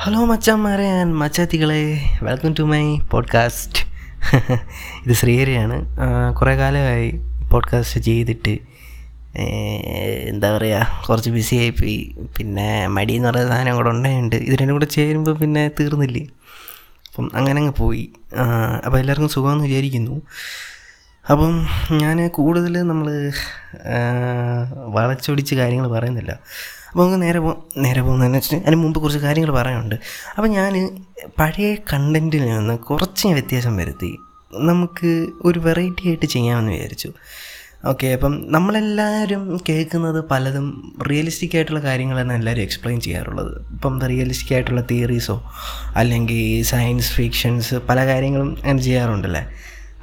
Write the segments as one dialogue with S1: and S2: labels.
S1: Hello മച്ചാമാരെ and മച്ചാത്തികളെ. Welcome to my podcast ഇത് ശ്രീഹരിയാണ്. കുറേ കാലമായി പോഡ്കാസ്റ്റ് ചെയ്തിട്ട് എന്താ പറയുക കുറച്ച് ബിസി ആയിപ്പോയി. പിന്നെ മടി എന്ന് പറയുന്ന സാധനം കൂടെ ഉണ്ടായുണ്ട് ഇത് രണ്ടും കൂടെ ചേരുമ്പോൾ പിന്നെ തീർന്നില്ലേ? അപ്പം അങ്ങനെ അങ്ങ് പോയി അപ്പോൾ എല്ലാവർക്കും സുഖമെന്ന് വിചാരിക്കുന്നു. അപ്പം ഞാൻ കൂടുതൽ നമ്മൾ വളച്ചൊടിച്ച് കാര്യങ്ങൾ പറയുന്നില്ല. അപ്പോൾ നമുക്ക് നേരെ പോ നേരെ പോകുന്നതെന്ന് വെച്ചിട്ട് അതിന് മുമ്പ് കുറച്ച് കാര്യങ്ങൾ പറയാനുണ്ട്. അപ്പോൾ ഞാൻ പഴയ കണ്ടന്റിൽ നിന്ന് കുറച്ച് വ്യത്യാസം വരുത്തി. നമുക്ക് ഒരു വെറൈറ്റി ആയിട്ട് ചെയ്യാമെന്ന് വിചാരിച്ചു. ഓക്കെ അപ്പം നമ്മളെല്ലാവരും കേൾക്കുന്നത് പലതും റിയലിസ്റ്റിക് ആയിട്ടുള്ള കാര്യങ്ങളാണ് എല്ലാവരും എക്സ്പ്ലെയിൻ ചെയ്യാറുള്ളത്. ഇപ്പം റിയലിസ്റ്റിക് ആയിട്ടുള്ള തിയറീസോ അല്ലെങ്കിൽ സയൻസ് ഫിക്ഷൻസ് പല കാര്യങ്ങളും അങ്ങനെ ചെയ്യാറുണ്ടല്ലേ?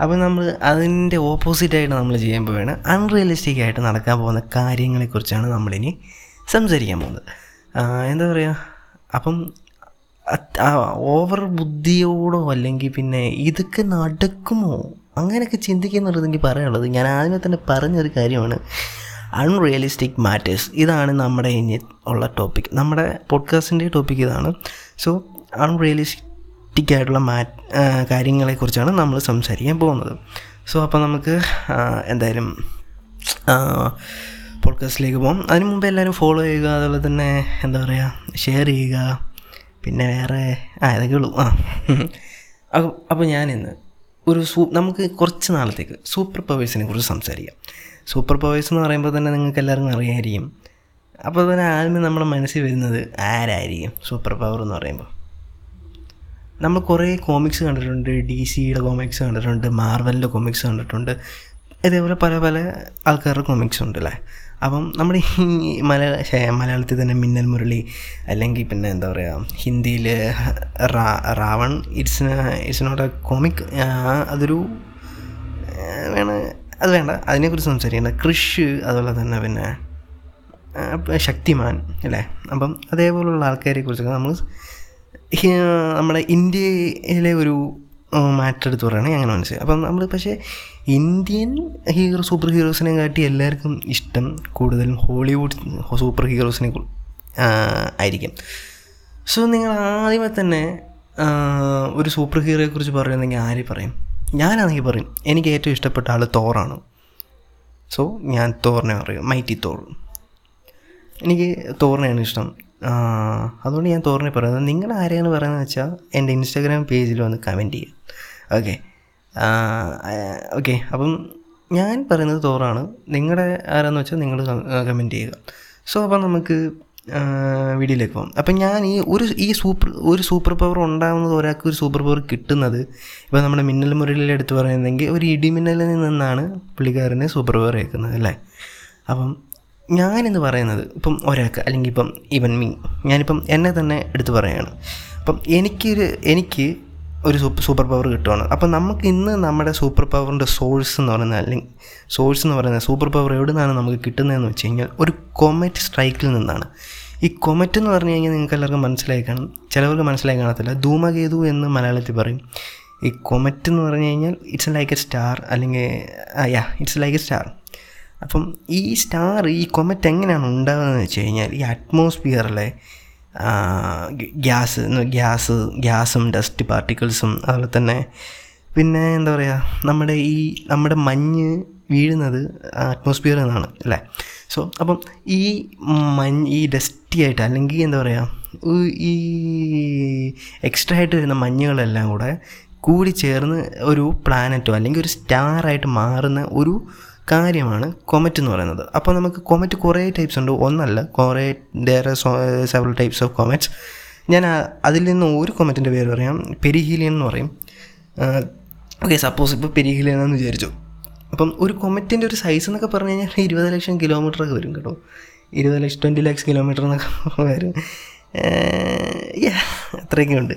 S1: അപ്പോൾ നമ്മൾ അതിന്റെ ഓപ്പോസിറ്റായിട്ട് നമ്മൾ ചെയ്യുമ്പോൾ വേണം അൺറിയലിസ്റ്റിക് ആയിട്ട് നടക്കാൻ പോകുന്ന കാര്യങ്ങളെക്കുറിച്ചാണ് നമ്മളിനി സംസാരിക്കാൻ പോകുന്നത് എന്താ പറയുക അപ്പം ഓവർ ബുദ്ധിയോടോ അല്ലെങ്കിൽ പിന്നെ ഇതൊക്കെ നടക്കുമോ? അങ്ങനെയൊക്കെ ചിന്തിക്കുന്നുള്ളത് എനിക്ക് പറയാനുള്ളത്. ഞാൻ ആദ്യമേ തന്നെ പറഞ്ഞൊരു കാര്യമാണ്. അൺറിയലിസ്റ്റിക് മാറ്റേഴ്സ് ഇതാണ് നമ്മുടെ ഇനി ഉള്ള ടോപ്പിക് നമ്മുടെ പോഡ്കാസ്റ്റിന്റെ ടോപ്പിക് ഇതാണ്. സോ അൺറിയലിസ്റ്റിക് ആയിട്ടുള്ള മാ കാര്യങ്ങളെക്കുറിച്ചാണ് നമ്മൾ സംസാരിക്കാൻ പോകുന്നത്. സോ അപ്പോൾ നമുക്ക് എന്തായാലും പോഡ്കാസ്റ്റിലേക്ക് പോകും അതിന് മുമ്പ് എല്ലാവരും ഫോളോ ചെയ്യുക അതുപോലെ തന്നെ എന്താ പറയുക ഷെയർ ചെയ്യുക പിന്നെ വേറെ ആ ഇതൊക്കെ ഉള്ളൂ. ആ. അപ്പോൾ അപ്പോൾ ഞാനിന്ന് ഒരു സൂ നമുക്ക് കുറച്ച് നാളത്തേക്ക് സൂപ്പർ പവേഴ്സിനെ കുറിച്ച് സംസാരിക്കാം. സൂപ്പർ പവേഴ്സ് എന്ന് പറയുമ്പോൾ തന്നെ നിങ്ങൾക്ക് എല്ലാവർക്കും അറിയാമായിരിക്കും അപ്പോൾ തന്നെ ആദ്യമേ നമ്മുടെ മനസ്സിൽ വരുന്നത് ആരായിരിക്കും സൂപ്പർ പവർ എന്ന് പറയുമ്പോൾ നമ്മൾ കുറേ കോമിക്സ് കണ്ടിട്ടുണ്ട് ഡി സിയുടെ കോമിക്സ് കണ്ടിട്ടുണ്ട് മാർവലിന്റെ കോമിക്സ് കണ്ടിട്ടുണ്ട് ഇതേപോലെ പല പല ആൾക്കാരുടെ കോമിക്സ് ഉണ്ട് അല്ലേ? അപ്പം നമ്മുടെ ഈ മലയാള മലയാളത്തിൽ തന്നെ മിന്നൽ മുരളി അല്ലെങ്കിൽ പിന്നെ എന്താ പറയുക ഹിന്ദിയിൽ RaOne it's it's not a comic അതൊരു വേണ അത് വേണ്ട അതിനെക്കുറിച്ച് സംസാരിക്കേണ്ട. കൃഷ് അതുപോലെ തന്നെ പിന്നെ ശക്തിമാൻ അല്ലേ? അപ്പം അതേപോലുള്ള ആൾക്കാരെ കുറിച്ചൊക്കെ നമ്മൾ നമ്മുടെ ഇന്ത്യയിലെ ഒരു മാറ്റെടുത്ത് പറയുകയാണെങ്കിൽ അങ്ങനെ മനസ്സിലായി. അപ്പം നമ്മൾ പക്ഷേ ഇന്ത്യൻ ഹീറോ സൂപ്പർ ഹീറോസിനെ കാട്ടി എല്ലാവർക്കും ഇഷ്ടം കൂടുതലും ഹോളിവുഡ് സൂപ്പർ ഹീറോസിനെ ആയിരിക്കും. സോ നിങ്ങൾ ആദ്യമേ തന്നെ ഒരു സൂപ്പർ ഹീറോയെ കുറിച്ച് പറയുന്നെങ്കിൽ ആര് പറയും? ഞാനാണെങ്കിൽ പറയും എനിക്ക് ഏറ്റവും ഇഷ്ടപ്പെട്ട ആൾ തോറാണ്. സോ ഞാൻ തോറിനെ പറയും മൈറ്റി തോർ. എനിക്ക് തോറിനെയാണ് ഇഷ്ടം. അതുകൊണ്ട് ഞാൻ തോറിനെ പറയുന്നത് നിങ്ങൾ ആരെയാണ് പറയുന്നത് വെച്ചാൽ എന്റെ ഇൻസ്റ്റാഗ്രാം പേജിൽ വന്ന് കമന്റ് ചെയ്യുക. Okay okay. അപ്പം ഞാൻ പറയുന്നത് തോറാണ്. നിങ്ങളുടെ ആരാന്ന് വെച്ചാൽ നിങ്ങൾ കമന്റ് ചെയ്യുക. സോ അപ്പം നമുക്ക് വീഡിയോയിലേക്ക് പോകാം. അപ്പം ഞാൻ ഈ ഒരു ഈ സൂപ്പർ ഒരു സൂപ്പർ പവർ ഉണ്ടാകുന്നത് ഒരാൾക്ക് ഒരു സൂപ്പർ പവർ കിട്ടുന്നത് ഇപ്പോൾ നമ്മുടെ മിന്നൽ മുരളിൽ എടുത്ത് പറയുന്നെങ്കിൽ ഒരു ഇടിമിന്നലിൽ നിന്നാണ് പുള്ളിക്കാരന് സൂപ്പർ പവർ കേൾക്കുന്നത് അല്ലേ? അപ്പം ഞാനെന്ന് പറയുന്നത് ഇപ്പം ഒരാൾക്ക് അല്ലെങ്കിൽ ഇപ്പം ഇവൻ മീ. ഞാനിപ്പം എന്നെ തന്നെ എടുത്ത് പറയുകയാണ്. അപ്പം എനിക്കൊരു എനിക്ക് ഒരു സൂപ്പർ പവർ കിട്ടുവാണ്. അപ്പം നമുക്ക് ഇന്ന് നമ്മുടെ സൂപ്പർ പവറിന്റെ സോഴ്സ് എന്ന് പറയുന്നത് അല്ലെങ്കിൽ സോഴ്സ് എന്ന് പറയുന്നത് സൂപ്പർ പവർ എവിടെ നിന്നാണ് നമുക്ക് കിട്ടുന്നതെന്ന് വെച്ച് കഴിഞ്ഞാൽ ഒരു കൊമറ്റ് സ്ട്രൈക്കിൽ നിന്നാണ്. ഈ കൊമറ്റ് എന്ന് പറഞ്ഞു കഴിഞ്ഞാൽ നിങ്ങൾക്ക് എല്ലാവർക്കും മനസ്സിലായി കാണും. ചിലവർക്ക് മനസ്സിലായി കാണത്തില്ല. ധൂമകേതു എന്ന് മലയാളത്തിൽ പറയും. ഈ കൊമറ്റ് എന്ന് പറഞ്ഞു കഴിഞ്ഞാൽ ഇറ്റ്സ് ലൈക്ക് എ സ്റ്റാർ അല്ലെങ്കിൽ yeah it's like a star അപ്പം ഈ സ്റ്റാർ ഈ കൊമറ്റ് എങ്ങനെയാണ് ഉണ്ടാകുന്നതെന്ന് വെച്ച് കഴിഞ്ഞാൽ ഈ അറ്റ്മോസ്ഫിയറിലെ ഗ്യാസ് ഗ്യാസ് ഗ്യാസും ഡസ്റ്റ് പാർട്ടിക്കിൾസും അതുപോലെ തന്നെ പിന്നെ എന്താ പറയുക നമ്മുടെ ഈ നമ്മുടെ മഞ്ഞ് വീഴുന്നത് അറ്റ്മോസ്ഫിയറിൽ നിന്നാണ് അല്ലേ? സോ അപ്പം ഈ മഞ്ഞ് ഈ ഡസ്റ്റി ആയിട്ട് അല്ലെങ്കിൽ എന്താ പറയുക ഈ എക്സ്ട്രാ ആയിട്ട് വരുന്ന മഞ്ഞുകളെല്ലാം കൂടെ കൂടി ചേർന്ന് ഒരു പ്ലാനറ്റോ അല്ലെങ്കിൽ ഒരു സ്റ്റാറായിട്ട് മാറുന്ന ഒരു കാര്യമാണ് കൊമറ്റ് എന്ന് പറയുന്നത്. അപ്പോൾ നമുക്ക് കൊമറ്റ് കുറേ ടൈപ്സ് ഉണ്ട്. ഒന്നല്ല കുറേ there are several types of comets ഞാൻ അതിൽ നിന്ന് ഒരു കൊമറ്റിന്റെ പേര് പറയാം. പെരിഹീലിയൻ എന്ന് പറയും. ഓക്കെ സപ്പോസ് ഇപ്പോൾ പെരിഹീലിയൻ എന്ന് വിചാരിച്ചു. അപ്പം ഒരു കൊമറ്റിന്റെ ഒരു സൈസ് എന്നൊക്കെ പറഞ്ഞു കഴിഞ്ഞാൽ ഇരുപത് ലക്ഷം കിലോമീറ്റർ ഒക്കെ വരും കേട്ടോ. ഇരുപത് ലക്ഷം ട്വന്റി ലാക്സ് കിലോമീറ്റർ എന്നൊക്കെ വരും. അത്രയൊക്കെ ഉണ്ട്.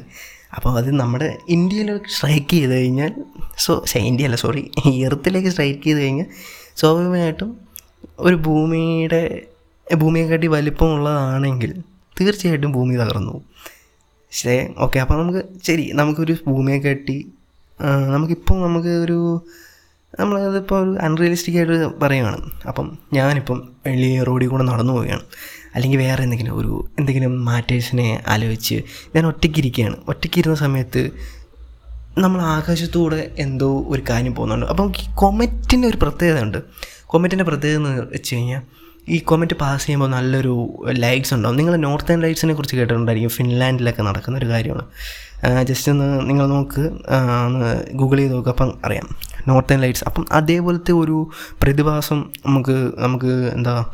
S1: അപ്പോൾ അത് നമ്മുടെ ഇന്ത്യയിലേക്ക് സ്ട്രൈക്ക് ചെയ്ത് കഴിഞ്ഞാൽ സോ ഇന്ത്യ അല്ല സോറി എർത്തിലേക്ക് സ്ട്രൈക്ക് ചെയ്ത് കഴിഞ്ഞാൽ സ്വാഭാവികമായിട്ടും ഒരു ഭൂമിയുടെ ഭൂമിയെക്കാട്ടി വലിപ്പമുള്ളതാണെങ്കിൽ തീർച്ചയായിട്ടും ഭൂമി തകർന്നു പോകും. ശരി ഓക്കെ അപ്പോൾ നമുക്ക് ശരി നമുക്കൊരു ഭൂമിയെ കാട്ടി ആ, നമുക്കിപ്പോൾ നമുക്ക് ഒരു നമ്മളതിപ്പോൾ ഒരു അൺറിയലിസ്റ്റിക് ആയിട്ട് പറയുകയാണ് അപ്പം ഞാനിപ്പം വലിയ റോഡിൽ കൂടെ നടന്നു പോവുകയാണ്. അല്ലെങ്കിൽ വേറെ എന്തെങ്കിലും ഒരു എന്തെങ്കിലും മാറ്റേഴ്സിനെ ആലോചിച്ച് ഞാൻ ഒറ്റയ്ക്കിരിക്കുകയാണ്. ഒറ്റയ്ക്കിരുന്ന സമയത്ത് നമ്മൾ ആകാശത്തൂടെ എന്തോ ഒരു കാര്യം പോകുന്നുണ്ട്. അപ്പം ഈ കൊമറ്റിന്റെ ഒരു പ്രത്യേകത ഉണ്ട് കൊമറ്റിന്റെ പ്രത്യേകത എന്ന് വെച്ച് കഴിഞ്ഞാൽ ഈ കോമന്റ് പാസ് ചെയ്യുമ്പോൾ നല്ലൊരു ലൈറ്റ്സ് ഉണ്ടാവും നിങ്ങൾ നോർത്തേൺ ലൈറ്റ്സിനെ കുറിച്ച് കേട്ടിട്ടുണ്ടായിരിക്കും. ഫിൻലാൻഡിലൊക്കെ നടക്കുന്ന ഒരു കാര്യമാണ്. ജസ്റ്റ് ഒന്ന് നിങ്ങൾ നോക്ക്. ഒന്ന് ഗൂഗിൾ ചെയ്ത് നോക്കുക അപ്പം അറിയാം. നോർത്തേൺ ലൈറ്റ്സ് അപ്പം അതേപോലത്തെ ഒരു പ്രതിഭാസം നമുക്ക് നമുക്ക് എന്താ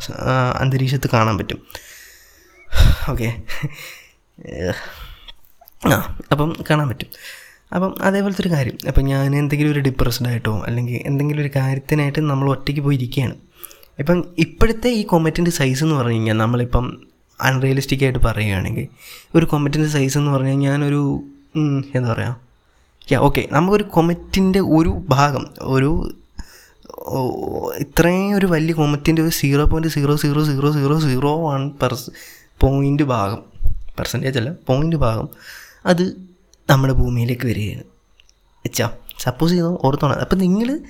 S1: അന്തരീക്ഷത്ത് കാണാൻ പറ്റും. ഓക്കെ ആ അപ്പം കാണാൻ പറ്റും. അപ്പം അതേപോലത്തെ ഒരു കാര്യം. അപ്പം ഞാൻ എന്തെങ്കിലും ഒരു ഡിപ്രസ്ഡ് ആയിട്ടോ അല്ലെങ്കിൽ എന്തെങ്കിലും ഒരു കാര്യത്തിനായിട്ട് നമ്മൾ ഒറ്റയ്ക്ക് പോയി ഇരിക്കുകയാണ്. ഇപ്പം ഇപ്പോഴത്തെ ഈ കൊമറ്റിന്റെ സൈസ് എന്ന് പറഞ്ഞു കഴിഞ്ഞാൽ നമ്മളിപ്പം അൺറിയലിസ്റ്റിക് ആയിട്ട് പറയുകയാണെങ്കിൽ ഒരു കൊമറ്റിന്റെ സൈസ് എന്ന് പറഞ്ഞു കഴിഞ്ഞാൽ ഞാനൊരു എന്താ പറയുക യാ ഓക്കെ നമുക്കൊരു കൊമറ്റിന്റെ ഒരു ഭാഗം ഒരു ഇത്രയും ഒരു വലിയ കൊമറ്റിന്റെ ഒരു zero point zero zero zero zero zero one per point ഭാഗം പെർസെന്റേജ് അല്ല പോയിന്റ് ഭാഗം അത് നമ്മുടെ ഭൂമിയിലേക്ക് വരികയാണ്. വെച്ചാ സപ്പോസ് ചെയ്തോ ഓർത്തോണം. അപ്പം നിങ്ങൾ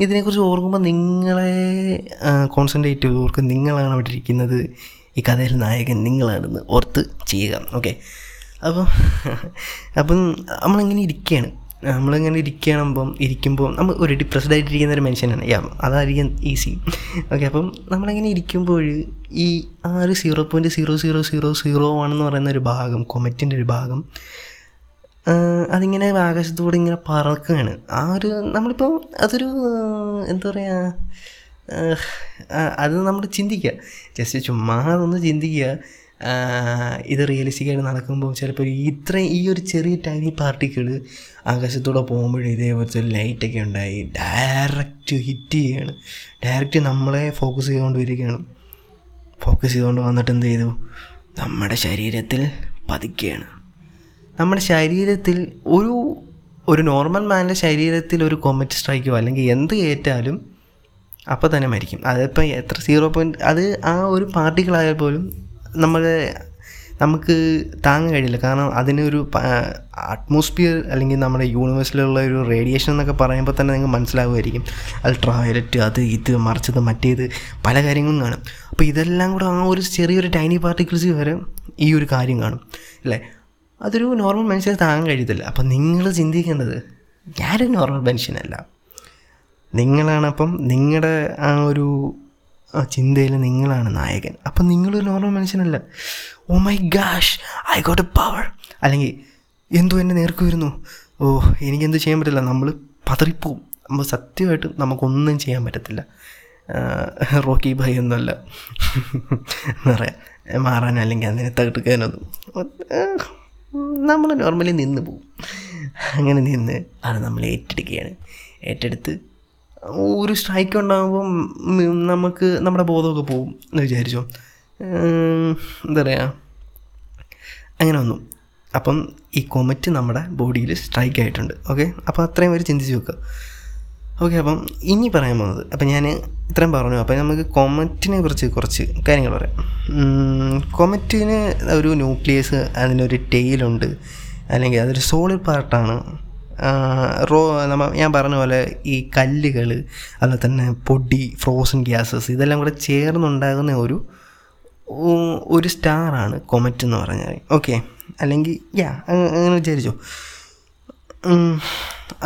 S1: ഇതിനെക്കുറിച്ച് ഓർക്കുമ്പോൾ നിങ്ങളെ കോൺസെൻട്രേറ്റ് ചെയ്ത് ഓർക്കും. നിങ്ങളാണ് അവിടെ ഇരിക്കുന്നത്. ഈ കഥയിൽ നായകൻ നിങ്ങളാണെന്ന് ഓർത്ത് ചെയ്യുക. ഓക്കെ അപ്പം അപ്പം നമ്മളിങ്ങനെ ഇരിക്കുകയാണ്. നമ്മളിങ്ങനെ ഇരിക്കുകയാകുമ്പം ഇരിക്കുമ്പോൾ നമ്മൾ ഒരു ഡിപ്രസ്ഡ് ആയിട്ടിരിക്കുന്ന ഒരു മനുഷ്യനാണ്. യാ അതായിരിക്കും ഈസി ഓക്കെ അപ്പം നമ്മളിങ്ങനെ ഇരിക്കുമ്പോൾ ഈ ആ ഒരു zero point zero zero zero zero ആണെന്ന് പറയുന്ന ഒരു ഭാഗം കൊമറ്റിന്റെ ഒരു ഭാഗം അതിങ്ങനെ ആകാശത്തൂടെ ഇങ്ങനെ പറക്കുകയാണ്. ആ ഒരു നമ്മളിപ്പോൾ അതൊരു എന്താ പറയുക അത് നമ്മൾ ചിന്തിക്കുക. ജസ്റ്റ് ചുമ്മാ അതൊന്ന് ചിന്തിക്കുക. ഇത് റിയലിസ്റ്റിക്കായിട്ട് നടക്കുമ്പോൾ ചിലപ്പോൾ ഇത്ര ഈ ഒരു ചെറിയ ടൈനി പാർട്ടിക്കിൾ ആകാശത്തൂടെ പോകുമ്പോഴും ഇതേപോലത്തെ ഒരു ലൈറ്റൊക്കെ ഉണ്ടായി. ഡയറക്റ്റ് ഹിറ്റ് ചെയ്യുകയാണ് ഡയറക്റ്റ് നമ്മളെ ഫോക്കസ് ചെയ്തുകൊണ്ട് വരികയാണ് ഫോക്കസ് ചെയ്തുകൊണ്ട് വന്നിട്ട് എന്ത് ചെയ്തു? നമ്മുടെ ശരീരത്തിൽ പതിക്കുകയാണ് നമ്മുടെ ശരീരത്തിൽ ഒരു ഒരു നോർമൽ മാന്റെ ശരീരത്തിൽ ഒരു കോമറ്റ് സ്ട്രൈക്കോ അല്ലെങ്കിൽ എന്ത് ഏറ്റാലും അപ്പോൾ തന്നെ മരിക്കും. അതിപ്പോൾ എത്ര സീറോ പോയിന്റ് അത് ആ ഒരു പാർട്ടിക്കിളായാൽ പോലും നമ്മുടെ നമുക്ക് താങ്ങാൻ കഴിയില്ല. കാരണം അതിനൊരു അറ്റ്മോസ്ഫിയർ അല്ലെങ്കിൽ നമ്മുടെ യൂണിവേഴ്സിലുള്ള ഒരു റേഡിയേഷൻ എന്നൊക്കെ പറയുമ്പോൾ തന്നെ നിങ്ങൾക്ക് മനസ്സിലാവുമായിരിക്കും. അൾട്രാവയലറ്റ് അത് ഇത് മറിച്ചത് മറ്റേത് പല കാര്യങ്ങളും കാണും. അപ്പോൾ ഇതെല്ലാം കൂടെ ആ ഒരു ചെറിയൊരു ടൈനി പാർട്ടിക്കിൾസ് വരെ ഈ ഒരു കാര്യം കാണും. അല്ലേ? അതൊരു നോർമൽ മനുഷ്യന് താങ്ങാൻ കഴിയത്തില്ല. അപ്പം നിങ്ങൾ ചിന്തിക്കേണ്ടത് ഞാനൊരു നോർമൽ മനുഷ്യനല്ല. നിങ്ങളാണ് അപ്പം നിങ്ങളുടെ ആ ഒരു ചിന്തയിൽ നിങ്ങളാണ് നായകൻ. അപ്പം നിങ്ങളൊരു നോർമൽ മനുഷ്യനല്ല. ഓ my gosh I got a power അല്ലെങ്കിൽ എന്തോ എന്നെ നേർക്ക് വരുന്നു ഓ എനിക്കെന്ത് ചെയ്യാൻ പറ്റില്ല. നമ്മൾ പതറിപ്പോവും. നമ്മൾ സത്യമായിട്ട് നമുക്കൊന്നും ചെയ്യാൻ പറ്റത്തില്ല. റോക്കി ഭായി ഒന്നുമല്ല പറയുക മാറാൻ അല്ലെങ്കിൽ അതിനെ തകർക്കാനൊന്നും നമ്മൾ നോർമലി നിന്ന് പോവും. അങ്ങനെ നിന്ന് അത് നമ്മൾ ഏറ്റെടുക്കുകയാണ്. ഏറ്റെടുത്ത് ഒരു സ്ട്രൈക്ക് ഉണ്ടാകുമ്പം നമുക്ക് നമ്മുടെ ബോധമൊക്കെ പോവും എന്ന് വിചാരിച്ചോ. എന്താ പറയുക അങ്ങനെ വന്നു. അപ്പം ഈ കൊമറ്റ് നമ്മുടെ ബോഡിയിൽ സ്ട്രൈക്ക് ആയിട്ടുണ്ട്. ഓക്കെ അപ്പോൾ അത്രയും വരെ ചിന്തിച്ച് വെക്കുക. ഓക്കെ അപ്പം ഇനി പറയാൻ പോകുന്നത്. അപ്പം ഞാൻ ഇത്രയും പറഞ്ഞു. അപ്പം നമുക്ക് കൊമറ്റിനെ കുറിച്ച് കുറച്ച് കാര്യങ്ങൾ പറയാം. കൊമറ്റിന് ഒരു ന്യൂക്ലിയസ് അതിനൊരു ടെയിലുണ്ട് അല്ലെങ്കിൽ അതൊരു സോളിഡ് പാർട്ടാണ് റോ നമ്മ ഞാൻ പറഞ്ഞ പോലെ ഈ കല്ലുകൾ അതുപോലെ തന്നെ പൊടി ഫ്രോസൺ ഗ്യാസസ് ഇതെല്ലാം കൂടെ ചേർന്നുണ്ടാകുന്ന ഒരു ഒരു സ്റ്റാറാണ് കൊമറ്റ് എന്ന് പറഞ്ഞാൽ ഓക്കെ? അല്ലെങ്കിൽ യാ അങ്ങനെ വിചാരിച്ചോ.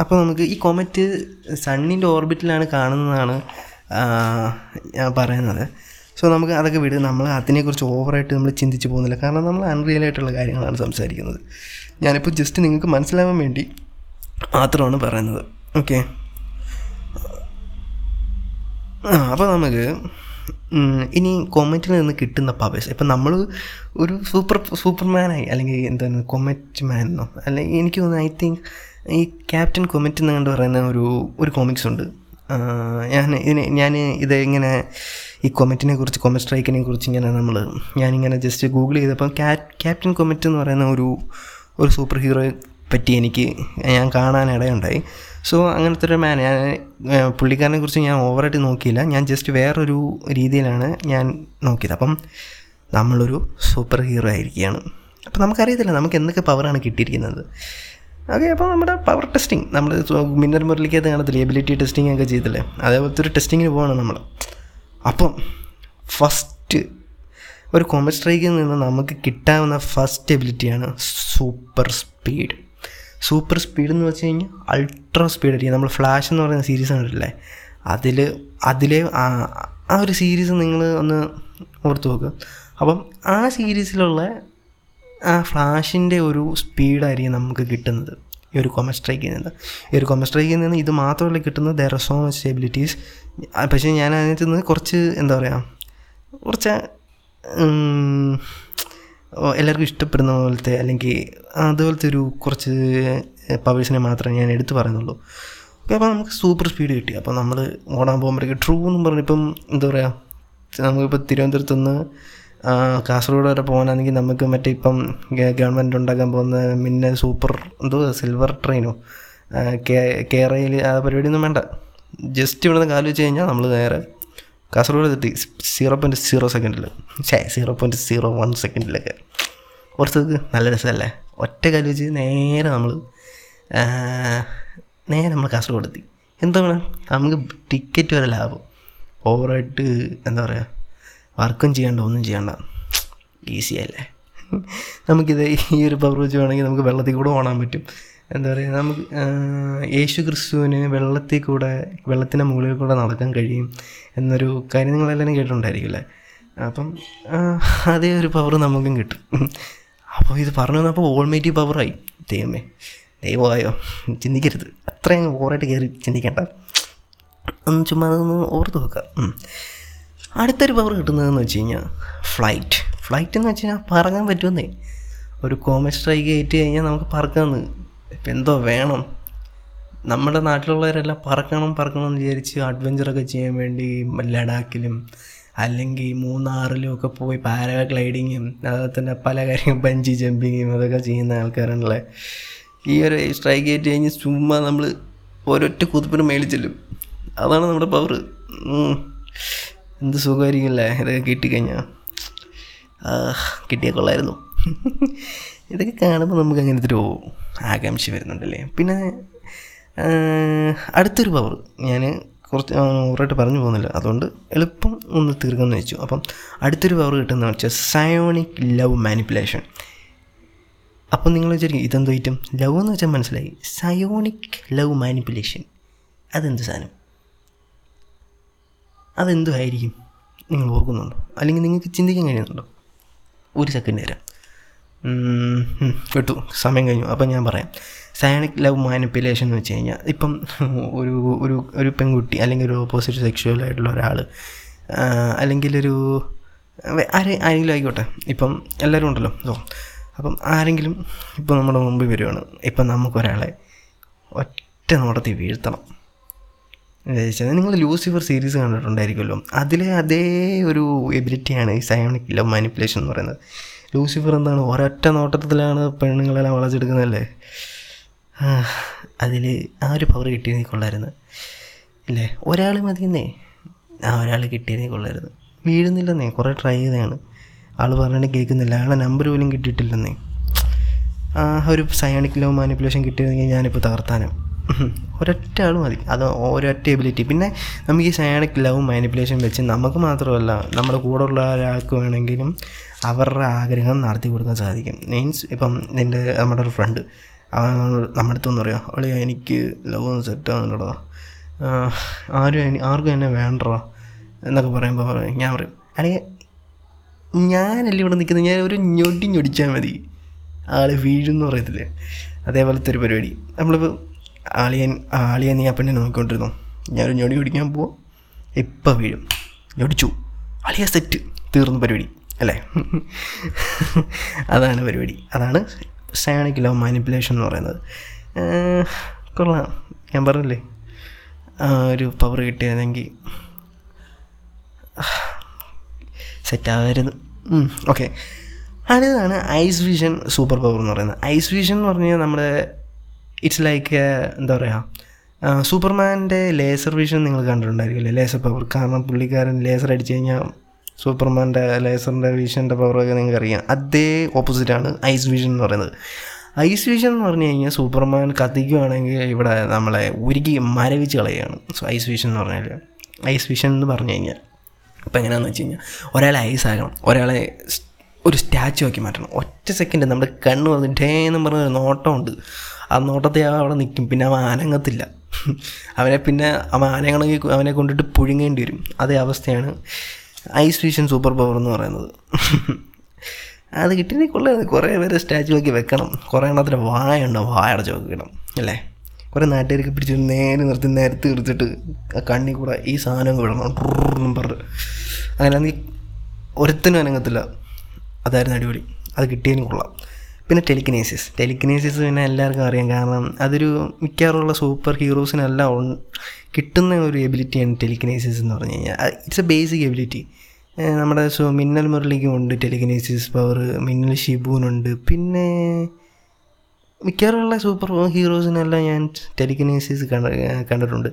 S1: അപ്പോൾ നമുക്ക് ഈ കോമറ്റ് സണ്ണിന്റെ ഓർബിറ്റിലാണ് കാണുന്നതാണ് ഞാൻ പറയുന്നത്. സോ നമുക്ക് അതൊക്കെ വിട് നമ്മൾ അതിനെക്കുറിച്ച് ഓവറായിട്ട് നമ്മൾ ചിന്തിച്ച് പോകുന്നില്ല. കാരണം നമ്മൾ അൺറിയൽ ആയിട്ടുള്ള കാര്യങ്ങളാണ് സംസാരിക്കുന്നത്. ഞാനിപ്പോൾ ജസ്റ്റ് നിങ്ങൾക്ക് മനസ്സിലാവാൻ വേണ്ടി മാത്രമാണ് പറയുന്നത്. ഓക്കെ അപ്പോൾ നമുക്ക് ഇനി കൊമറ്റിൽ നിന്ന് കിട്ടുന്ന പവേഴ്സ് ഇപ്പം നമ്മൾ ഒരു സൂപ്പർ സൂപ്പർമാനായി അല്ലെങ്കിൽ എന്താണ് കൊമറ്റ് എന്നോ അല്ലെങ്കിൽ എനിക്ക് തോന്നുന്നു ഐ തിങ്ക് ഈ ക്യാപ്റ്റൻ കൊമറ്റ് എന്ന് കണ്ട് പറയുന്ന ഒരു ഒരു കോമിക്സ് ഉണ്ട്. ഞാൻ ഇതിനെ ഞാൻ ഇതെങ്ങനെ ഈ കൊമറ്റിനെ കുറിച്ച് കൊമറ്റ് സ്ട്രൈക്കിനെ കുറിച്ച് ഇങ്ങനെ നമ്മൾ ഞാനിങ്ങനെ ജസ്റ്റ് ഗൂഗിൾ ചെയ്തപ്പോൾ ക്യാപ്റ്റൻ കൊമറ്റ് എന്ന് പറയുന്ന ഒരു ഒരു സൂപ്പർ ഹീറോയെ പറ്റി എനിക്ക് ഞാൻ കാണാനിടയുണ്ടായി സോ അങ്ങനത്തെ ഒരു മാൻ ഞാൻ പുള്ളിക്കാരനെ കുറിച്ച് ഞാൻ ഓവറായിട്ട് നോക്കിയില്ല. ഞാൻ ജസ്റ്റ് വേറൊരു രീതിയിലാണ് ഞാൻ നോക്കിയത്. അപ്പം നമ്മളൊരു സൂപ്പർ ഹീറോ ആയിരിക്കുകയാണ്. അപ്പം നമുക്കറിയത്തില്ല നമുക്ക് എന്തൊക്കെ പവറാണ് കിട്ടിയിരിക്കുന്നത്. ഓക്കെ അപ്പോൾ നമ്മുടെ പവർ ടെസ്റ്റിംഗ് നമ്മൾ മിന്നർ മുരളിക്കകത്ത് കാണത്തില്ല എബിലിറ്റി ടെസ്റ്റിംഗ് ഒക്കെ ചെയ്തില്ലേ? അതേപോലത്തെ ഒരു ടെസ്റ്റിങ്ങിന് പോവാണ് നമ്മൾ അപ്പം ഫസ്റ്റ് ഒരു കോമറ്റ് സ്ട്രൈക്കിൽ നിന്ന് നമുക്ക് കിട്ടാവുന്ന ഫസ്റ്റ് എബിലിറ്റിയാണ് സൂപ്പർ സ്പീഡ് സൂപ്പർ സ്പീഡ് എന്ന് വെച്ച് കഴിഞ്ഞാൽ അൾട്രാ സ്പീഡ് ആയിരിക്കും. നമ്മൾ ഫ്ലാഷ് എന്ന് പറയുന്ന സീരീസ് കണ്ടിട്ടില്ലേ? അതിൽ അതിലെ ആ ഒരു സീരീസ് നിങ്ങൾ ഒന്ന് ഓർത്ത് നോക്കുക അപ്പം ആ സീരീസിലുള്ള ആ ഫ്ലാഷിന്റെ ഒരു സ്പീഡായിരിക്കും നമുക്ക് കിട്ടുന്നത്. ഈ ഒരു കൊമ സ്ട്രൈക്കിൽ നിന്ന് ഈ ഒരു കൊമ സ്ട്രൈക്കിൽ നിന്ന് ഇത് മാത്രമല്ല കിട്ടുന്നത് there are so much abilities പക്ഷേ ഞാൻ അതിനകത്ത് നിന്ന് കുറച്ച് എന്താ പറയുക കുറച്ച് എല്ലാവർക്കും ഇഷ്ടപ്പെടുന്ന പോലത്തെ അല്ലെങ്കിൽ അതുപോലത്തെ ഒരു കുറച്ച് പവേഴ്സിനെ മാത്രമേ ഞാൻ എടുത്തു പറയുന്നുള്ളൂ. അപ്പോൾ നമുക്ക് സൂപ്പർ സ്പീഡ് കിട്ടി. അപ്പോൾ നമ്മൾ ഓടാൻ പോകുമ്പോഴേക്ക് ട്രൂ എന്ന് പറഞ്ഞു ഇപ്പം എന്താ പറയുക നമുക്കിപ്പോൾ തിരുവനന്തപുരത്ത് നിന്ന് കാസർഗോഡ് വരെ പോകാനാണെങ്കിൽ നമുക്ക് മറ്റേ ഇപ്പം ഗവൺമെന്റ് ഉണ്ടാക്കാൻ പോകുന്ന മിന്ന സൂപ്പർ എന്തോ സിൽവർ ട്രെയിനോ കെ കേ- കേരളയിൽ ആ പരിപാടിയൊന്നും വേണ്ട. ജസ്റ്റ് ഇവിടെ നിന്ന് കാൽ വെച്ച് കഴിഞ്ഞാൽ നമ്മൾ നേരെ കാസർഗോഡ് എത്തി. സീറോ പോയിന്റ് സീറോ സെക്കൻഡിൽ ഛേ സീറോ പോയിന്റ് സീറോ വൺ സെക്കൻഡിലൊക്കെ കുറച്ചൊക്കെ നല്ല രസമല്ലേ? ഒറ്റ കാലം വെച്ച് നേരെ നമ്മൾ നേരെ നമ്മൾ കാസർഗോഡ് എത്തി. എന്താ വേണം? നമുക്ക് ടിക്കറ്റ് വരെ ലാഭം. ഓവറായിട്ട് എന്താ പറയുക വർക്കും ചെയ്യണ്ട ഒന്നും ചെയ്യണ്ട. ഈസി അല്ലേ? നമുക്കിത് ഈ ഒരു പവർ വെച്ച് വേണമെങ്കിൽ നമുക്ക് വെള്ളത്തിൽ കൂടെ ഓണാൻ പറ്റും. എന്താ പറയുക നമുക്ക് യേശു ക്രിസ്തുവിന് വെള്ളത്തിൽ കൂടെ വെള്ളത്തിന്റെ മുകളിൽ കൂടെ നടക്കാൻ കഴിയും എന്നൊരു കാര്യം നിങ്ങളെല്ലാവരും കേട്ടിട്ടുണ്ടായിരിക്കില്ലേ അപ്പം അതേ ഒരു പവർ നമുക്കും കിട്ടും. അപ്പോൾ ഇത് പറഞ്ഞു വന്നപ്പോൾ ഓൾമേറ്റി പവറായി ദൈവമേ ദൈവമായോ ചിന്തിക്കരുത്. അത്രയും ഓവറായിട്ട് കയറി ചിന്തിക്കേണ്ട. ഒന്ന് ചുമ്മാ അതൊന്ന് ഓർത്ത് വെക്കാം. അടുത്തൊരു പവർ കിട്ടുന്നതെന്ന് വെച്ച് കഴിഞ്ഞാൽ ഫ്ലൈറ്റ് ഫ്ലൈറ്റ് എന്ന് വെച്ച് കഴിഞ്ഞാൽ പറക്കാൻ പറ്റുമെന്നേ. ഒരു കോമൺ സ്ട്രൈക്ക് കയറ്റി കഴിഞ്ഞാൽ നമുക്ക് പറക്കാമെന്ന് ഇപ്പം എന്തോ വേണം. നമ്മുടെ നാട്ടിലുള്ളവരെല്ലാം പറക്കണം പറക്കണം എന്ന് വിചാരിച്ച് അഡ്വഞ്ചറൊക്കെ ചെയ്യാൻ വേണ്ടി ലഡാക്കിലും അല്ലെങ്കിൽ മൂന്നാറിലും ഒക്കെ പോയി പാരാഗ്ലൈഡിങ്ങും അതുപോലെ തന്നെ പല കാര്യങ്ങളും ബഞ്ചി ജമ്പിങ്ങും അതൊക്കെ ചെയ്യുന്ന ആൾക്കാരാണല്ലേ ഈ ഒരു സ്ട്രൈക്ക് ഏറ്റ് കഴിഞ്ഞ് ചുമ്മാ നമ്മൾ ഒരൊറ്റ കുതിപ്പിന് മേളിൽ ചെല്ലും. അതാണ് നമ്മുടെ പവർ എന്ത് സുഖമായിരിക്കില്ലേ ഇതൊക്കെ കിട്ടിക്കഴിഞ്ഞാൽ കിട്ടിയാൽ കൊള്ളായിരുന്നു. ഇതൊക്കെ കാണുമ്പോൾ നമുക്ക് അങ്ങനത്തെ ഒരു ആകാംക്ഷ വരുന്നുണ്ടല്ലേ? പിന്നെ അടുത്തൊരു പവർ ഞാൻ കുറച്ച് ഓവറായിട്ട് പറഞ്ഞു പോകുന്നില്ല. അതുകൊണ്ട് എളുപ്പം ഒന്ന് തീർക്കാമെന്ന് വെച്ചു. അപ്പം അടുത്തൊരു പവർ കിട്ടുന്ന വെച്ചാൽ സയോണിക് ലവ് മാനിപ്പുലേഷൻ അപ്പം നിങ്ങൾ വിചാരിക്കും ഇതെന്തോ ഐറ്റം ലവ് എന്ന് വെച്ചാൽ മനസ്സിലായി. സയോണിക് ലവ് മാനിപ്പുലേഷൻ അതെന്ത് സാധനം? അതെന്തോ ആയിരിക്കും. നിങ്ങൾ ഓർക്കുന്നുണ്ടോ? അല്ലെങ്കിൽ നിങ്ങൾക്ക് ചിന്തിക്കാൻ കഴിയുന്നുണ്ടോ? ഒരു സെക്കൻഡ് തരാം കേട്ടു. സമയം കഴിഞ്ഞു. അപ്പം ഞാൻ പറയാം. സയണിക് ലവ് മാനിപ്പുലേഷൻ എന്ന് വെച്ച് കഴിഞ്ഞാൽ ഇപ്പം ഒരു ഒരു ഒരു പെൺകുട്ടി അല്ലെങ്കിൽ ഒരു ഓപ്പോസിറ്റ് സെക്ഷുവൽ ആയിട്ടുള്ള ഒരാൾ അല്ലെങ്കിൽ ഒരു ആരെ ആരെങ്കിലും ആയിക്കോട്ടെ. ഇപ്പം എല്ലാവരും ഉണ്ടല്ലോ. സോ അപ്പം ആരെങ്കിലും ഇപ്പം നമ്മുടെ മുമ്പിൽ വരുവാണ്. ഇപ്പം നമുക്കൊരാളെ ഒറ്റ നോട്ടത്തിൽ വീഴ്ത്തണം. വെച്ചാൽ നിങ്ങൾ ലൂസിഫർ സീരീസ് കണ്ടിട്ടുണ്ടായിരിക്കുമല്ലോ. അതിലെ അതേ ഒരു എബിലിറ്റിയാണ് ഈ സയോണിക് ലവ് മാനിപ്പുലേഷൻ എന്ന് പറയുന്നത്. ലൂസിഫർ എന്താണ്? ഒരൊറ്റ നോട്ടത്തിലാണ് പെണ്ണുങ്ങളെല്ലാം വളച്ചെടുക്കുന്നതല്ലേ? അതിൽ ആ ഒരു പവർ കിട്ടിയതേ കൊള്ളായിരുന്നു. ഇല്ലേ? ഒരാൾ മതിയെന്നേ. ആ ഒരാൾ കിട്ടിയതേ കൊള്ളായിരുന്നു. വീഴുന്നില്ലെന്നേ. കുറേ ട്രൈ ചെയ്തതാണ്. ആൾ പറഞ്ഞിട്ട് കേൾക്കുന്നില്ല. ആളെ നമ്പർ പോലും കിട്ടിയിട്ടില്ലെന്നേ. ആ ഒരു സയോണിക് ലോ മാനിപ്പുലേഷൻ കിട്ടിയിരുന്നെങ്കിൽ ഞാനിപ്പോൾ തകർത്താനും. ഒരൊറ്റ ആൾ മതി. അത് ഒരൊറ്റ എബിലിറ്റി പിന്നെ നമുക്ക് ഈ സയാണിക് ലവ് മാനിപ്പുലേഷൻ വെച്ച് നമുക്ക് മാത്രമല്ല നമ്മുടെ കൂടെ ഉള്ള ഒരാൾക്ക് വേണമെങ്കിലും അവരുടെ ആഗ്രഹം നടത്തി കൊടുക്കാൻ സാധിക്കും. മീൻസ് ഇപ്പം നിന്റെ നമ്മുടെ ഒരു ഫ്രണ്ട് അവൻ നമ്മുടെ അടുത്തൊന്നും പറയാം അവളെ എനിക്ക് ലവ് ഒന്ന് സെറ്റ് ആവുന്നുണ്ടോ ആരും ആർക്കും എന്നെ വേണ്ടോ എന്നൊക്കെ പറയുമ്പോൾ പറയും ഞാൻ പറയും അല്ലെങ്കിൽ ഞാനല്ലേ ഇവിടെ നിൽക്കുന്നത് ഞാൻ ഒരു ഞൊടി ഞൊടിച്ചാൽ മതി. ആൾ വീഴുമെന്ന് പറയത്തില്ലേ? അതേപോലത്തെ ഒരു പരിപാടി. നമ്മളിപ്പോൾ ആളിയൻ ആളിയെ നീ അപ്പം തന്നെ നോക്കിക്കൊണ്ടിരുന്നു? ഞാനൊരു ഞൊടി പിടിക്കാൻ പോവാം. ഇപ്പം വീഴും. ഞൊടിച്ചു. അളിയ സെറ്റ് തീർന്നു പരിപാടി. അല്ലേ? അതാണ് പരിപാടി. അതാണ് സയോണിക് ലോ മാനിപ്പുലേഷൻ എന്ന് പറയുന്നത്. കൊള്ളാം. ഞാൻ പറഞ്ഞില്ലേ? ഒരു പവർ കിട്ടിയതെങ്കിൽ സെറ്റാവായിരുന്നു ഓക്കെ അടുത്തതാണ് ഐസ് വിഷൻ സൂപ്പർ പവർ എന്ന് പറയുന്നത്. ഐസ് വിഷൻ എന്ന് പറഞ്ഞാൽ നമ്മുടെ ഇറ്റ്സ് ലൈക്ക് എന്താ പറയുക സൂപ്പർമാന്റെ ലേസർ വിഷൻ നിങ്ങൾ കണ്ടിട്ടുണ്ടായിരിക്കില്ലേ ലേസർ പവർ കാരണം പുള്ളിക്കാരൻ ലേസർ അടിച്ചു കഴിഞ്ഞാൽ സൂപ്പർമാന്റെ ലേസറിന്റെ വിഷന്റെ പവറൊക്കെ നിങ്ങൾക്ക് അറിയാം അതേ ഓപ്പോസിറ്റാണ് ഐസ് വിഷൻ എന്ന് പറയുന്നത്. ഐസ് വിഷൻ എന്ന് പറഞ്ഞു കഴിഞ്ഞാൽ സൂപ്പർമാൻ കത്തിക്കുകയാണെങ്കിൽ ഇവിടെ നമ്മളെ ഉരുകി മരവിച്ച് കളയുകയാണ്. സോ ഐസ് വിഷൻ എന്ന് പറഞ്ഞു കഴിഞ്ഞാൽ ഐസ് വിഷൻ എന്ന് പറഞ്ഞു കഴിഞ്ഞാൽ ഇപ്പം എങ്ങനെയാണെന്ന് വെച്ച് കഴിഞ്ഞാൽ ഒരാളെ ഐസ് ആക്കണം ഒരാളെ ഒരു സ്റ്റാച്ചു ആക്കി മാറ്റണം. ഒറ്റ സെക്കൻഡ് നമ്മുടെ കണ്ണ് വന്ന് ഡേ എന്ന് പറഞ്ഞ ഒരു നോട്ടമുണ്ട്. ആ നോട്ടത്തെ അവിടെ നിൽക്കും. പിന്നെ അവൻ അനങ്ങത്തില്ല. അവനെ പിന്നെ അവൻ അനങ്ങണമെങ്കിൽ അവനെ കൊണ്ടിട്ട് പുഴുങ്ങേണ്ടി വരും. അതേ അവസ്ഥയാണ് ഐസ് വിഷൻ സൂപ്പർ പവർ എന്ന് പറയുന്നത്. അത് കിട്ടിയെങ്കിൽ കൊള്ളാം. കുറേ പേര് സ്റ്റാച്ചു ആക്കി വെക്കണം. കുറേ എണ്ണത്തിന് വായ ഉണ്ടോ വായ അടച്ച് വെക്കണം. അല്ലേ? കുറേ നാട്ടുകാരൊക്കെ പിടിച്ച് നേരെ നിർത്തി നേരത്തെ എടുത്തിട്ട് ആ കണ്ണി കൂടെ ഈ സാധനം വിടണം. എന്നും പറഞ്ഞ് അങ്ങനെ നീ ഒരുത്തനും അനങ്ങത്തില്ല അതായിരുന്നു അടിപൊളി അത് കിട്ടിയതിനും കൊള്ളാം പിന്നെ ടെലിക്കിനേസിസ് ടെലിക്കിനേസിസ് പിന്നെ എല്ലാവർക്കും അറിയാം. കാരണം അതൊരു മിക്കവാറുള്ള സൂപ്പർ ഹീറോസിനെല്ലാം കിട്ടുന്ന ഒരു എബിലിറ്റിയാണ് ടെലിക്കിനേസിസ് എന്ന് പറഞ്ഞു കഴിഞ്ഞാൽ. It's a basic ability. നമ്മുടെ സോ മിന്നൽ മുരളിക്കും ഉണ്ട് ടെലിക്കിനേസിസ് പവർ മിന്നൽ ഷിബുവിനുണ്ട്. പിന്നെ മിക്കവാറുള്ള സൂപ്പർ ഹീറോസിനെല്ലാം ഞാൻ ടെലിക്കിനേസിസ് കണ്ട കണ്ടിട്ടുണ്ട്.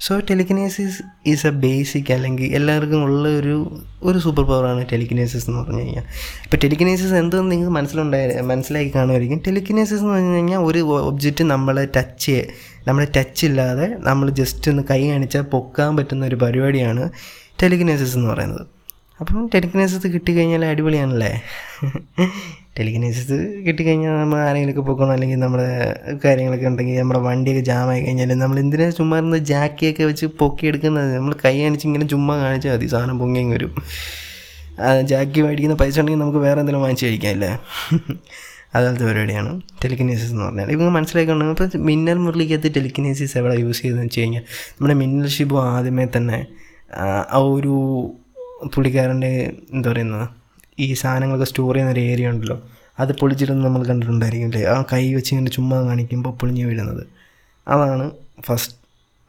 S1: So telekinesis is a basic അല്ലെങ്കിൽ എല്ലാവർക്കും ഉള്ള ഒരു ഒരു സൂപ്പർ പവറാണ് ടെലിക്കിനേസിസ് എന്ന് പറഞ്ഞു കഴിഞ്ഞാൽ. ഇപ്പോൾ ടെലിക്കിനേസിസ് എന്തെന്ന് നിങ്ങൾക്ക് മനസ്സിലുണ്ടായ മനസ്സിലാക്കി കാണുമായിരിക്കും. ടെലിക്കിനേസിസ് എന്ന് പറഞ്ഞു കഴിഞ്ഞാൽ ഒരു ഒബ്ജക്റ്റ് നമ്മളെ ടച്ച് നമ്മളെ ടച്ച് ഇല്ലാതെ നമ്മൾ ജസ്റ്റ് ഒന്ന് കൈ കാണിച്ചാൽ പൊക്കാൻ പറ്റുന്ന ഒരു പരിപാടിയാണ് ടെലിക്കിനേസിസ് എന്ന് പറയുന്നത്. അപ്പം ടെലിക്കിനേസിസ് കിട്ടിക്കഴിഞ്ഞാൽ അടിപൊളിയാണല്ലേ? ടെലിക്കിനേസിസ് കിട്ടിക്കഴിഞ്ഞാൽ നമ്മൾ ആരെങ്കിലുമൊക്കെ പോക്കണം അല്ലെങ്കിൽ നമ്മുടെ കാര്യങ്ങളൊക്കെ ഉണ്ടെങ്കിൽ നമ്മുടെ വണ്ടിയൊക്കെ ജാമായി കഴിഞ്ഞാൽ നമ്മൾ എന്തിനാ ചുമ്മാ ഇരുന്ന് ജാക്കിയൊക്കെ വെച്ച് പൊക്കിയെടുക്കുന്നത്? നമ്മൾ കൈ കാണിച്ച് ഇങ്ങനെ ചുമ്മാ കാണിച്ചാൽ മതി സാധനം പൊങ്ങിയും വരും. ജാക്കി മേടിക്കുന്ന പൈസ ഉണ്ടെങ്കിൽ നമുക്ക് വേറെ എന്തെങ്കിലും വാങ്ങിച്ച് കഴിക്കാം അല്ലേ? അതുപോലത്തെ പരിപാടിയാണ്. ടെലിക്കിനേസിസ് എന്ന് പറഞ്ഞാൽ ഇപ്പം മനസ്സിലാക്കണം ഇപ്പോൾ മിന്നൽ മുരളിക്കകത്ത് ടെലിക്കിനേസിസ് എവിടെ യൂസ് ചെയ്തതെന്ന് വെച്ച് കഴിഞ്ഞാൽ നമ്മുടെ മിന്നൽ ഷിബു ആദ്യമേ തന്നെ ആ ഒരു പുള്ളിക്കാരന്റെ എന്താ പറയുന്നത് ഈ സാധനങ്ങളൊക്കെ സ്റ്റോർ ചെയ്യുന്ന ഒരു ഏരിയ ഉണ്ടല്ലോ. അത് പൊളിച്ചിരുന്ന് നമ്മൾ കണ്ടിട്ടുണ്ടായിരിക്കും അല്ലേ? ആ കൈ വെച്ച് ഇങ്ങനെ ചുമ്മാ കാണിക്കുമ്പോൾ പൊളിഞ്ഞ് വീഴുന്നത്. അതാണ് ഫസ്റ്റ്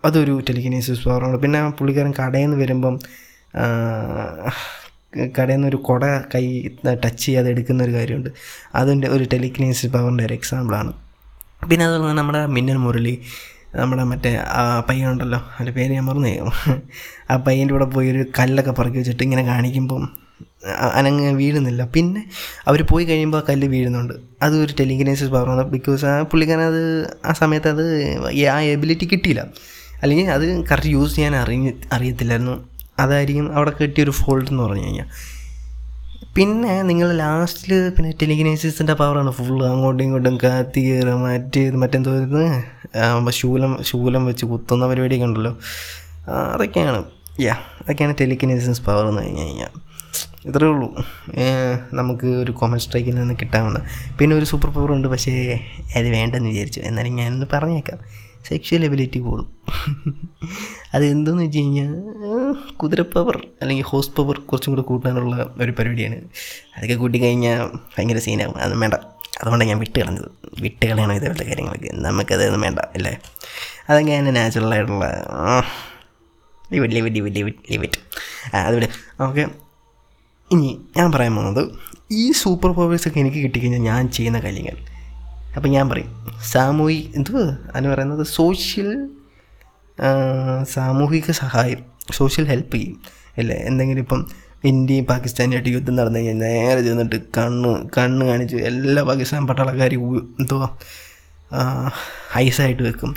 S1: അതൊരു ടെലിക്കിനേസിസ് പവറാണ് പിന്നെ പുള്ളിക്കാരൻ കടയിൽ നിന്ന് വരുമ്പം കടയിൽ നിന്ന് ഒരു കുട കൈ ടച്ച് ചെയ്യാതെ എടുക്കുന്ന ഒരു കാര്യമുണ്ട്. അതിന്റെ ഒരു ടെലിക്കിനേസിസ് പവറിന്റെ ഒരു എക്സാമ്പിളാണ് പിന്നെ അതുപോലെ തന്നെ നമ്മുടെ മിന്നൽ മുരളി നമ്മുടെ മറ്റേ ആ പയ്യനുണ്ടല്ലോ അതിന്റെ പേര് ഞാൻ മറന്നു. ആ പയ്യന്റെ കൂടെ പോയി ഒരു കല്ലൊക്കെ പറക്കി വെച്ചിട്ട് ഇങ്ങനെ കാണിക്കുമ്പം അനങ്ങ് വീഴുന്നില്ല. പിന്നെ അവർ പോയി കഴിയുമ്പോൾ ആ കല്ല് വീഴുന്നുണ്ട്. അത് ഒരു ടെലിഗ്നൈസിസ് പവറാണ് ബിക്കോസ് ആ പുള്ളിക്കാരൻ അത് ആ സമയത്ത് അത് ആ എബിലിറ്റി കിട്ടിയില്ല. അല്ലെങ്കിൽ അത് കറക്റ്റ് യൂസ് ചെയ്യാൻ അറിഞ്ഞ് അറിയത്തില്ലായിരുന്നു. അതായിരിക്കും അവിടെ കിട്ടിയൊരു ഫോൾട്ട് എന്ന് പറഞ്ഞു കഴിഞ്ഞാൽ. പിന്നെ നിങ്ങൾ ലാസ്റ്റിൽ പിന്നെ ടെലിഗ്നൈസിസിന്റെ പവറാണ്. ഫുള്ള് അങ്ങോട്ടും ഇങ്ങോട്ടും കാത്തി കയറുക മറ്റേത് മറ്റെന്തോ ആ, ശൂലം ശൂലം വെച്ച് കുത്തുന്ന പരിപാടിയൊക്കെ ഉണ്ടല്ലോ. അതൊക്കെയാണ്. യാ അതൊക്കെയാണ് ടെലിഗ്നൈസിസ് പവർ എന്ന് പറഞ്ഞു കഴിഞ്ഞാൽ ഇത്രയേ ഉള്ളൂ. നമുക്ക് ഒരു കോമൺ സ്ട്രൈക്കിൽ നിന്ന് കിട്ടാവുന്ന പിന്നെ ഒരു സൂപ്പർ പവർ ഉണ്ട് പക്ഷേ അത് വേണ്ടെന്ന് വിചാരിച്ചു. എന്നാലും ഞാനൊന്ന് പറഞ്ഞേക്കാം. സെക്ഷൽ എബിലിറ്റി കൂടും. അത് വെച്ച് കഴിഞ്ഞാൽ കുതിര പവർ അല്ലെങ്കിൽ ഹോസ് പവർ കുറച്ചും കൂടെ കൂട്ടാനുള്ള ഒരു പരിപാടിയാണ്. അതൊക്കെ കൂട്ടിക്കഴിഞ്ഞാൽ ഭയങ്കര സീനാകും അതൊന്നും വേണ്ട. അതുകൊണ്ടാണ് ഞാൻ വിട്ട് കളഞ്ഞത് വിട്ട് കളയണം ഇതേപോലത്തെ കാര്യങ്ങളൊക്കെ. നമുക്കതൊന്നും വേണ്ട അല്ലേ? അതൊക്കെ എന്റെ നാച്ചുറലായിട്ടുള്ള ലിവിറ്റ് ലിവിറ്റ് ലിവിറ്റ് ലിവിറ്റ് ലിവിറ്റ് അതുപോലെ ഓക്കെ. ഇനി ഞാൻ പറയാൻ പോകുന്നത് ഈ സൂപ്പർ പവേഴ്സൊക്കെ എനിക്ക് കിട്ടിക്കഴിഞ്ഞാൽ ഞാൻ ചെയ്യുന്ന കാര്യങ്ങൾ. അപ്പം ഞാൻ പറയും സാമൂഹിക എന്ത് അതിന് പറയുന്നത് സോഷ്യൽ സാമൂഹിക സഹായം സോഷ്യൽ ഹെൽപ്പ് ചെയ്യും. അല്ലേ? എന്തെങ്കിലും ഇപ്പം ഇന്ത്യയും പാകിസ്ഥാനുമായിട്ട് യുദ്ധം നടന്നു കഴിഞ്ഞാൽ നേരെ ചെന്നിട്ട് കണ്ണ് കണ്ണ് കാണിച്ച് എല്ലാ പാകിസ്ഥാൻ പട്ടാളക്കാരും എന്തുവാ? ഐസായിട്ട് വെക്കും.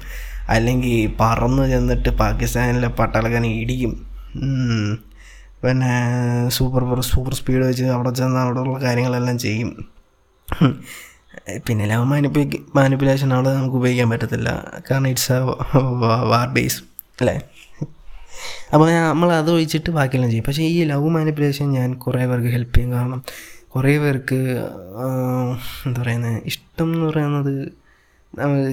S1: അല്ലെങ്കിൽ പറന്ന് ചെന്നിട്ട് പാകിസ്ഥാനിലെ പട്ടാളക്കാരനെ ഇടിക്കും. പിന്നെ സൂപ്പർ സൂപ്പർ സ്പീഡ് വെച്ച് അവിടെ ചെന്ന് അവിടെയുള്ള കാര്യങ്ങളെല്ലാം ചെയ്യും. പിന്നെ ലവ് മാനിപ്പി മാനിപ്പുലേഷൻ അവിടെ നമുക്ക് ഉപയോഗിക്കാൻ പറ്റത്തില്ല. കാരണം ഇറ്റ്സ് എ വാർ ബേസ് അല്ലേ? അപ്പോൾ നമ്മൾ അത് ഒഴിച്ചിട്ട് ബാക്കിയെല്ലാം ചെയ്യും. പക്ഷേ ഈ ലവ് മാനിപ്പുലേഷൻ ഞാൻ കുറേ പേർക്ക് ഹെൽപ്പ് ചെയ്യും. കാരണം കുറേ പേർക്ക് എന്താ പറയുന്നത് ഇഷ്ടം എന്ന് പറയുന്നത്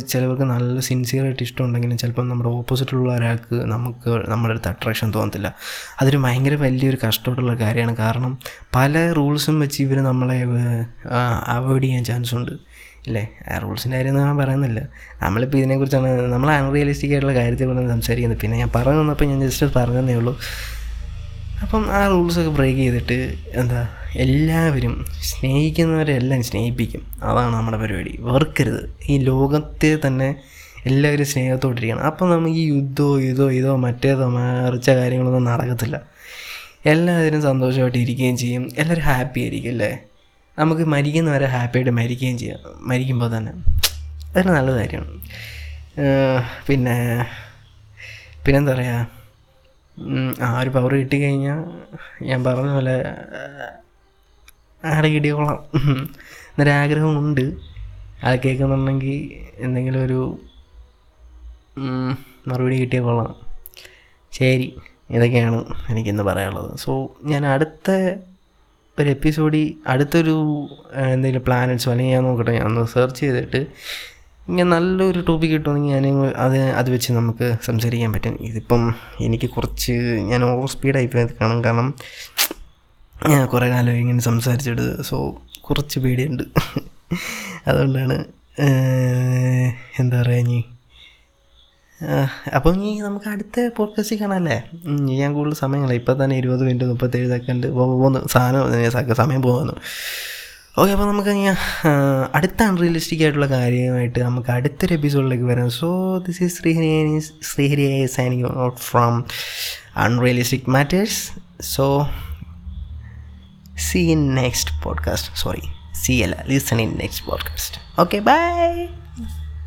S1: ചിലവർക്ക് നല്ല സിൻസിയറായിട്ട് ഇഷ്ടമുണ്ടെങ്കിലും ചിലപ്പം നമ്മുടെ ഓപ്പോസിറ്റുള്ള ഒരാൾക്ക് നമുക്ക് നമ്മുടെ അടുത്ത് അട്രാക്ഷൻ തോന്നത്തില്ല. അതൊരു ഭയങ്കര വലിയൊരു കഷ്ടമായിട്ടുള്ള കാര്യമാണ്. കാരണം പല റൂൾസും വെച്ച് ഇവർ നമ്മളെ അവോയ്ഡ് ചെയ്യാൻ ചാൻസ് ഉണ്ട്. ഇല്ലേ? റൂൾസിന്റെ കാര്യം ഞാൻ പറയുന്നില്ല. നമ്മളിപ്പോൾ ഇതിനെക്കുറിച്ചാണ് നമ്മൾ അൺറിയലിസ്റ്റിക് ആയിട്ടുള്ള കാര്യത്തെക്കുറിച്ചാണ് സംസാരിക്കുന്നത്. പിന്നെ ഞാൻ പറഞ്ഞു ഞാൻ ജസ്റ്റ് പറഞ്ഞതേ ഉള്ളൂ. അപ്പം ആ റൂൾസൊക്കെ ബ്രേക്ക് ചെയ്തിട്ട് എന്താ എല്ലാവരും സ്നേഹിക്കുന്നവരെല്ലാം സ്നേഹിപ്പിക്കും. അതാണ് നമ്മുടെ പരിപാടി. വെറുക്കരുത്. ഈ ലോകത്തെ തന്നെ എല്ലാവരും സ്നേഹത്തോട്ടിരിക്കണം അപ്പം നമുക്ക് ഈ യുദ്ധമോ ഇതോ ഇതോ മറ്റേതോ മറിച്ച കാര്യങ്ങളൊന്നും നടക്കത്തില്ല. എല്ലാവരും സന്തോഷമായിട്ട് ഇരിക്കുകയും ചെയ്യും. എല്ലാവരും ഹാപ്പി ആയിരിക്കും അല്ലേ? നമുക്ക് മരിക്കുന്നവരെ ഹാപ്പിയായിട്ട് മരിക്കുകയും ചെയ്യാം. മരിക്കുമ്പോൾ തന്നെ. അതൊരു നല്ല കാര്യമാണ്. പിന്നെ പിന്നെന്താ പറയുക ആ ഒരു പവർ കിട്ടി കിട്ടിക്കഴിഞ്ഞാൽ ഞാൻ പറഞ്ഞ പോലെ ആടെ കിട്ടിയോളാം എന്നൊരാഗ്രഹമുണ്ട് അത് കേൾക്കുന്നുണ്ടെങ്കിൽ എന്തെങ്കിലും ഒരു മറുപടി കിട്ടിയാൽ കൊള്ളാം. ശരി ഇതൊക്കെയാണ് എനിക്കിന്ന് പറയാനുള്ളത്. സോ ഞാൻ അടുത്ത ഒരു എപ്പിസോഡിൽ അടുത്തൊരു എന്തെങ്കിലും പ്ലാനറ്റ്സോ അല്ലെങ്കിൽ ഞാൻ നോക്കട്ടെ ഞാൻ ഒന്ന് സെർച്ച് ചെയ്തിട്ട് ഇങ്ങനെ നല്ലൊരു ടോപ്പിക് കിട്ടുമെങ്കിൽ ഞാൻ അത് അത് വെച്ച് നമുക്ക് സംസാരിക്കാൻ പറ്റും. ഇതിപ്പം എനിക്ക് കുറച്ച് ഞാൻ ഓവർ സ്പീഡായി പോയത് കാണും. കാരണം ഞാൻ കുറേ കാലം ഇങ്ങനെ സംസാരിച്ചിട്ട് സോ കുറച്ച് പേടിയുണ്ട്. അതുകൊണ്ടാണ് എന്താ പറയുക ഇനി? അപ്പോൾ ഇനി നമുക്ക് അടുത്ത പോഡ്കാസ്റ്റിൽ കാണാമല്ലേ ഞാൻ കൂടുതൽ സമയങ്ങളെ ഇപ്പം തന്നെ ഇരുപത് മിനിറ്റ് മുപ്പത്തേഴ് സെക്കൻഡ് പോകുന്നു സാധനം സമയം പോകുന്നു. ഓക്കെ അപ്പോൾ നമുക്ക് ഇനി അടുത്ത അൺറിയലിസ്റ്റിക് ആയിട്ടുള്ള കാര്യമായിട്ട് നമുക്ക് അടുത്തൊരു എപ്പിസോഡിലേക്ക് വരാം. So this is Sreehari Sreehari signing out from unrealistic matters so see in next podcast sorry see അല്ല listen in next podcast okay bye.